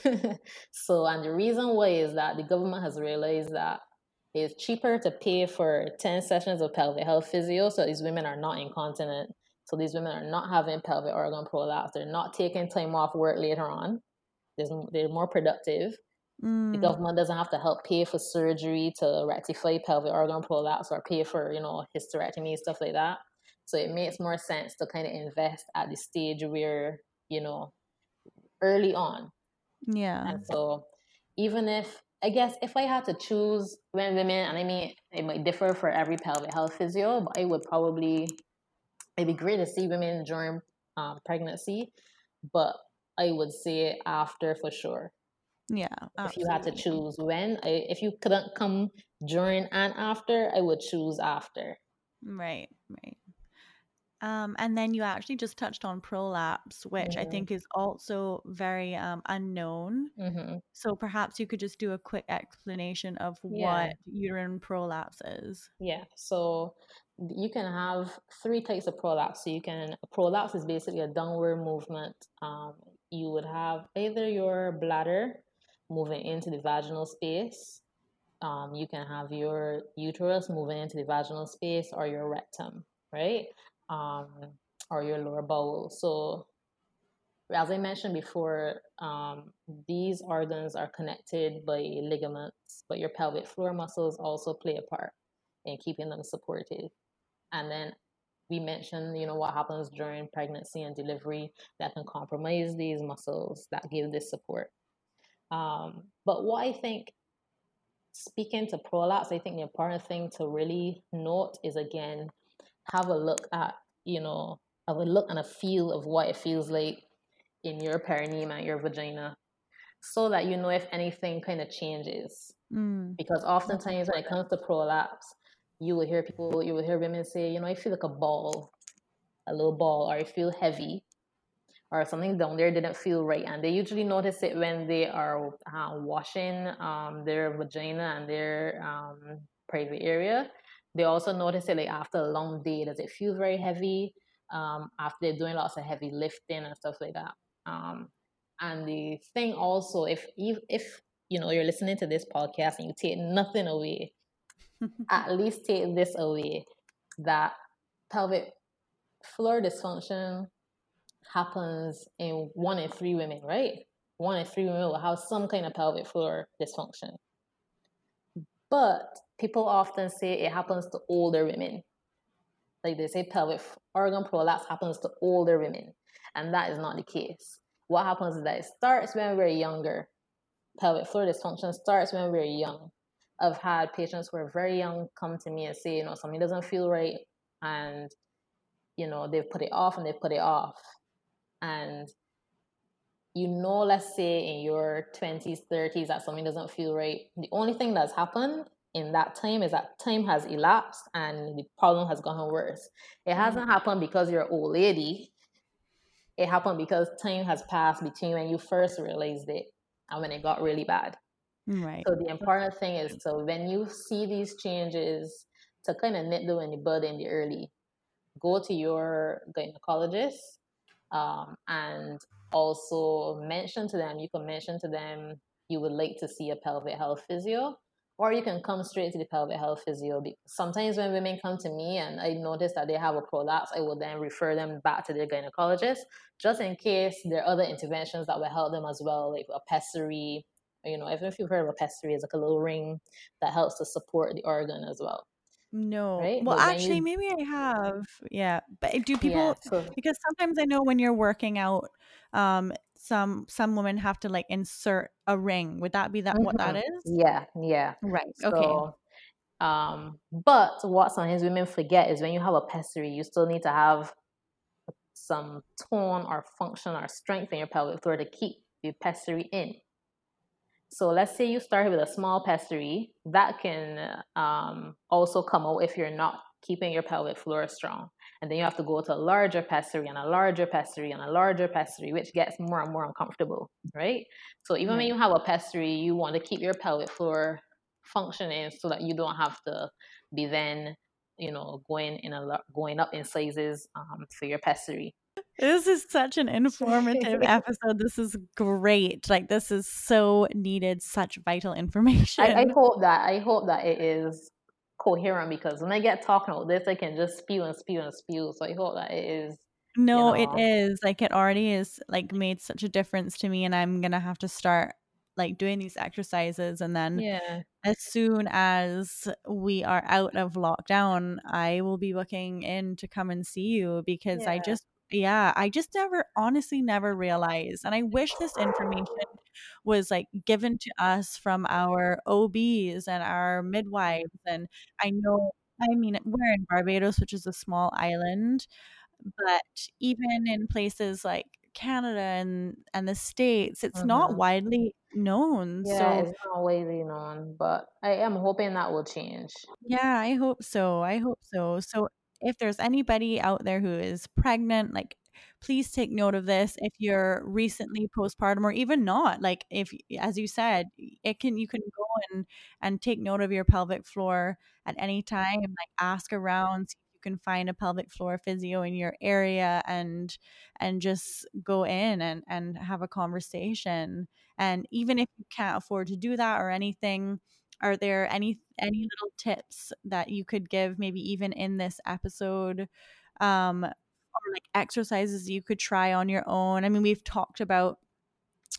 so, and the reason why is that the government has realized that it's cheaper to pay for 10 sessions of pelvic health physio so these women are not incontinent. So, these women are not having pelvic organ prolapse. They're not taking time off work later on. There's, they're more productive. Mm. The government doesn't have to help pay for surgery to rectify pelvic organ prolapse or pay for, you know, hysterectomy, stuff like that. So it makes more sense to kind of invest at the stage where, you know, early on. Yeah. And so even if I guess if I had to choose when women, and I mean it might differ for every pelvic health physio, but I would probably it'd be great to see women during um, pregnancy, but I would say after for sure. Yeah. Absolutely. If you had to choose when, I, if you couldn't come during and after, I would choose after. Right, right. Um, and then you actually just touched on prolapse, which mm-hmm. I think is also very um, unknown. Mm-hmm. So perhaps you could just do a quick explanation of yeah. what uterine prolapse is. Yeah. So you can have three types of prolapse. So you can prolapse is basically a downward movement. Um, you would have either your bladder moving into the vaginal space. Um, you can have your uterus moving into the vaginal space or your rectum, right? Um, or your lower bowel. So, as I mentioned before, um, these organs are connected by ligaments, but your pelvic floor muscles also play a part in keeping them supported. And then we mentioned, you know, what happens during pregnancy and delivery that can compromise these muscles that give this support. Um, but what I think, speaking to prolapse, I think the important thing to really note is again have a look at, you know, have a look and a feel of what it feels like in your perineum and your vagina so that you know if anything kind of changes. Mm. Because oftentimes when it comes to prolapse, you will hear people, you will hear women say, you know, I feel like a ball, a little ball, or I feel heavy, or something down there didn't feel right. And they usually notice it when they are uh, washing um, their vagina and their um, private area they also notice it like after a long day, does it feel very heavy? Um, after they're doing lots of heavy lifting and stuff like that. Um, and the thing also, if if, if you know you're listening to this podcast and you take nothing away, at least take this away that pelvic floor dysfunction happens in one in three women, right? One in three women will have some kind of pelvic floor dysfunction. But people often say it happens to older women. Like they say pelvic organ prolapse happens to older women. And that is not the case. What happens is that it starts when we're younger. Pelvic floor dysfunction starts when we're young. I've had patients who are very young come to me and say, you know, something doesn't feel right. And, you know, they've put it off and they've put it off. And you know, let's say in your 20s, 30s, that something doesn't feel right. The only thing that's happened in that time is that time has elapsed and the problem has gotten worse. It mm-hmm. hasn't happened because you're an old lady. It happened because time has passed between when you first realized it and when it got really bad. Right. So the important thing is so when you see these changes, to kind of nip them in the bud in the early, go to your gynecologist um, and also mention to them. You can mention to them you would like to see a pelvic health physio or you can come straight to the pelvic health physio. Sometimes when women come to me and I notice that they have a prolapse, I will then refer them back to their gynecologist just in case there are other interventions that will help them as well, like a pessary. You know, even if you've heard of a pessary, it's like a little ring that helps to support the organ as well. No. Right? Well, actually, you... maybe I have. Yeah. But do people, yeah, so... because sometimes I know when you're working out, um, some some women have to like insert a ring. Would that be that mm-hmm. what that mm-hmm. Yeah, yeah. Right. So, okay. Um, but what sometimes women forget is when you have a pessary, you still need to have some tone or function or strength in your pelvic floor to keep the pessary in. So let's say you started with a small pessary, that can um, also come out if you're not keeping your pelvic floor strong. And then you have to go to a larger pessary and a larger pessary and a larger pessary, which gets more and more uncomfortable, right? So even when you have a pessary, you want to keep your pelvic floor functioning so that you don't have to be then, you know, going in a going up in sizes um, for your pessary. This is such an informative episode. This is great. Like this is so needed. Such vital information. I, I hope that I hope that it is coherent because when I get talking about this, I can just spew and spew and spew. So I hope that it is. No, you know, it is like it already is like made such a difference to me, and I'm gonna have to start like doing these exercises and then Yeah. as soon as we are out of lockdown, I will be looking in to come and see you because I just yeah, I just never honestly never realized and I wish this information was like given to us from our OBs and our midwives and I know I mean we're in Barbados, which is a small island, but even in places like Canada and and the States, it's not Mhm. widely known. Yeah, So it's not widely known, but I am hoping that will change. yeah, I hope so. I hope so. So if there's anybody out there who is pregnant, like please take note of this. If you're recently postpartum or even not, like if as you said, it can you can go and and take note of your pelvic floor at any time, mm-hmm. like ask around, see if you can find a pelvic floor physio in your area and and just go in and and have a conversation. And even if you can't afford to do that or anything, are there any any little tips that you could give maybe even in this episode um or like exercises you could try on your own? I mean, we've talked about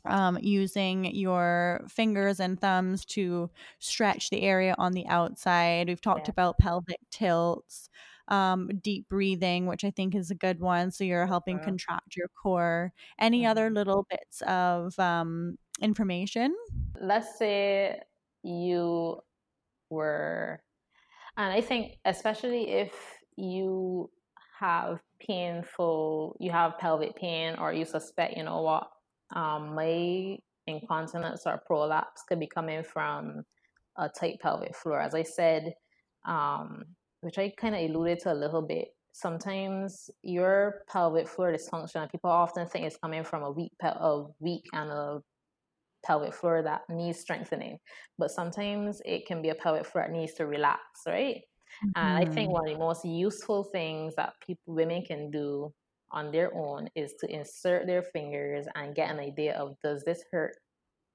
um, using your fingers and thumbs to stretch the area on the outside. We've talked Yeah. about pelvic tilts, um, deep breathing, which I think is a good one. So you're helping Mhm. contract your core. Any other Mhm. little bits of um, information? Let's say you were, and I think especially if you have painful, you have pelvic pain, or you suspect, you know what, um, my incontinence or prolapse could be coming from a tight pelvic floor. As I said, um, which I kind of alluded to a little bit. Sometimes your pelvic floor dysfunction, people often think it's coming from a weak, pel- a weak and a pelvic floor that needs strengthening. But sometimes it can be a pelvic floor that needs to relax, right? And I think Mhm. one of the most useful things that people, women can do on their own is to insert their fingers and get an idea of does this hurt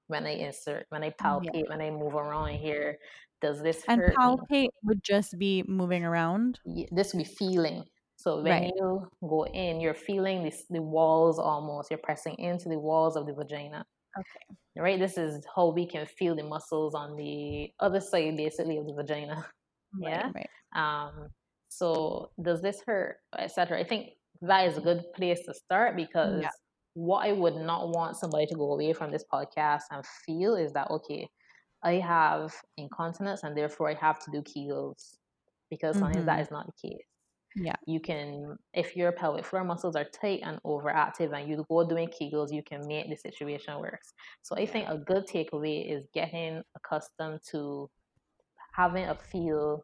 when I insert, when I Yeah. palpate, when I move around here? Does this And hurt me? palpate would just be moving around. y- this be feeling. So when Right. you go in, you're feeling this, the walls almost. You're pressing into the walls of the vagina. Okay. Right. This is how we can feel the muscles on the other side, basically, of the vagina. Yeah. Right, right. Um. So does this hurt, etc. I think that is a good place to start because Yeah. what I would not want somebody to go away from this podcast and feel is that okay, I have incontinence and therefore I have to do Kegels because sometimes that is not the case. Yeah. You can, if your pelvic floor muscles are tight and overactive and you go doing Kegels, you can make the situation worse. So I think a good takeaway is getting accustomed to having a feel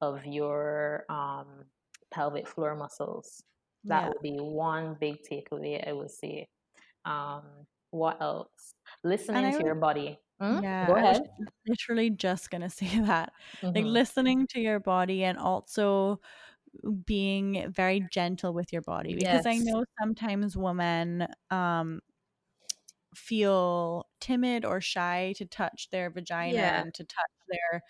of your um, pelvic floor muscles. That Yeah. would be one big takeaway, I would say. Um, what else? Listening to would- your body. Hmm? Yeah. Go ahead. literally just going to say that. Like Mhm. listening to your body and also being very gentle with your body because I know sometimes women um feel timid or shy to touch their vagina Yeah. and to touch their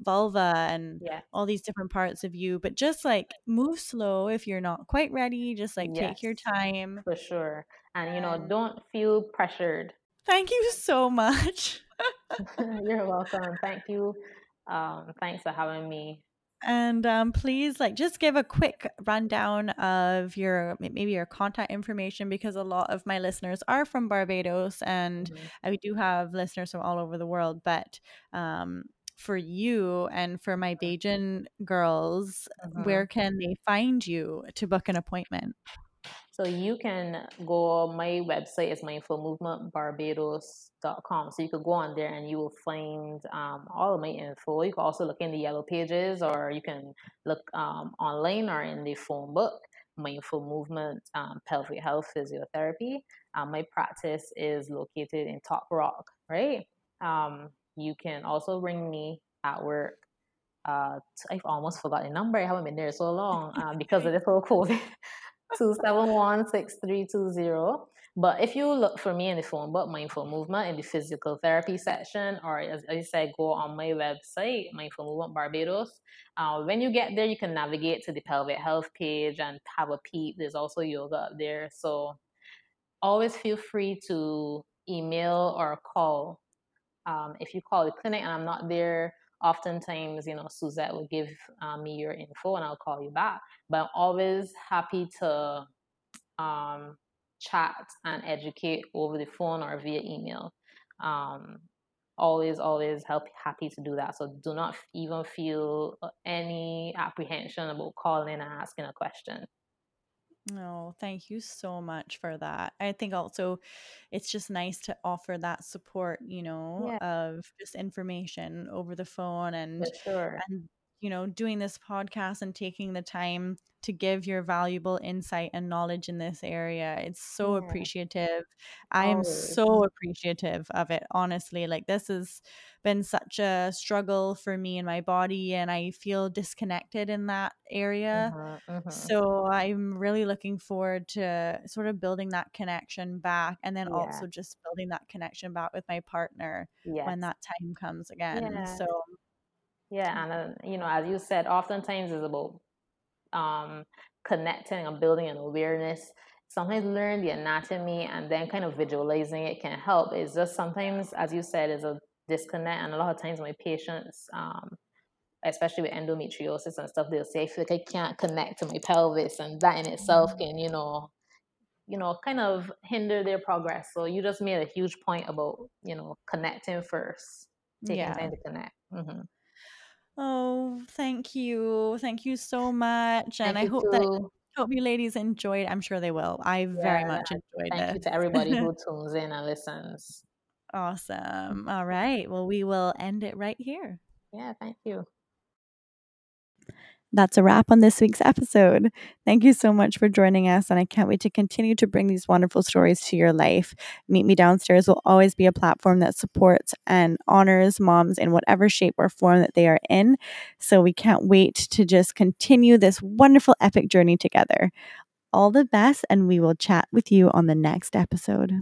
vulva and Yeah. all these different parts of you but just like move slow if you're not quite ready just like take your time For sure. And, you know, don't feel pressured. thank you so much You're welcome. Thank you. Um, thanks for having me. And um, please like just give a quick rundown of your maybe your contact information because a lot of my listeners are from barbados and Mhm. we do have listeners from all over the world but um, for you and for my Bajan girls Mhm. where can they find you to book an appointment So you can go, my website is mindfulmovementbarbados.com. So you could go on there and you will find um, all of my info. You can also look in the yellow pages or you can look um, online or in the phone book, Mindful Movement um, Pelvic Health Physiotherapy. Um, my practice is located in Top Rock, right? Um, you can also ring me at work. Uh, I've almost forgot the number. I haven't been there so long um, because of this whole COVID. 271-6320. But if you look for me in the phone book, Mindful Movement, in the physical therapy section, or as I said, go on my website, Mindful Movement Barbados. Uh, when you get there, you can navigate to the pelvic health page and have a peep. There's also yoga up there. So always feel free to email or call um, if you call the clinic and I'm not there, oftentimes, you know, Suzette will give um, me your info and I'll call you back. But I'm always happy to um, chat and educate over the phone or via email. Um, always, always help happy to do that. So do not even feel uh, any apprehension about calling and asking a question. No, thank you so much for that. I think also it's just nice to offer that support, you know, Yeah, of just information over the phone and sure. and you know, doing this podcast and taking the time to give your valuable insight and knowledge in this area. It's so Yeah, appreciative. I am always. so appreciative of it, honestly. Like this has been such a struggle for me and my body and I feel disconnected in that area hmm hmm so I'm really looking forward to sort of building that connection back and then Yeah, also just building that connection back with my partner when that time comes again. Yeah, So yeah. And, uh, you know, as you said, oftentimes it's about um, connecting and building an awareness. Sometimes learn the anatomy and then kind of visualizing it can help. It's just sometimes, as you said, is a disconnect. And a lot of times my patients, um, especially with endometriosis and stuff, they'll say, I feel like I can't connect to my pelvis. And that in itself Mhm. can, you know, you know, kind of hinder their progress. So you just made a huge point about, you know, connecting first, taking yeah. time to connect. hmm Oh, thank you. Thank you so much. And Thank I hope that hope you ladies enjoyed. I'm sure they will. I very Yeah, much enjoyed it. thank you to everybody who tunes in and listens. awesome. All right. Well, we will end it right here. Yeah, thank you. That's a wrap on this week's episode. Thank you so much for joining us, and I can't wait to continue to bring these wonderful stories to your life. Meet Me Downstairs will always be a platform that supports and honors moms in whatever shape or form that they are in. So we can't wait to just continue this wonderful, epic journey together. All the best, and we will chat with you on the next episode.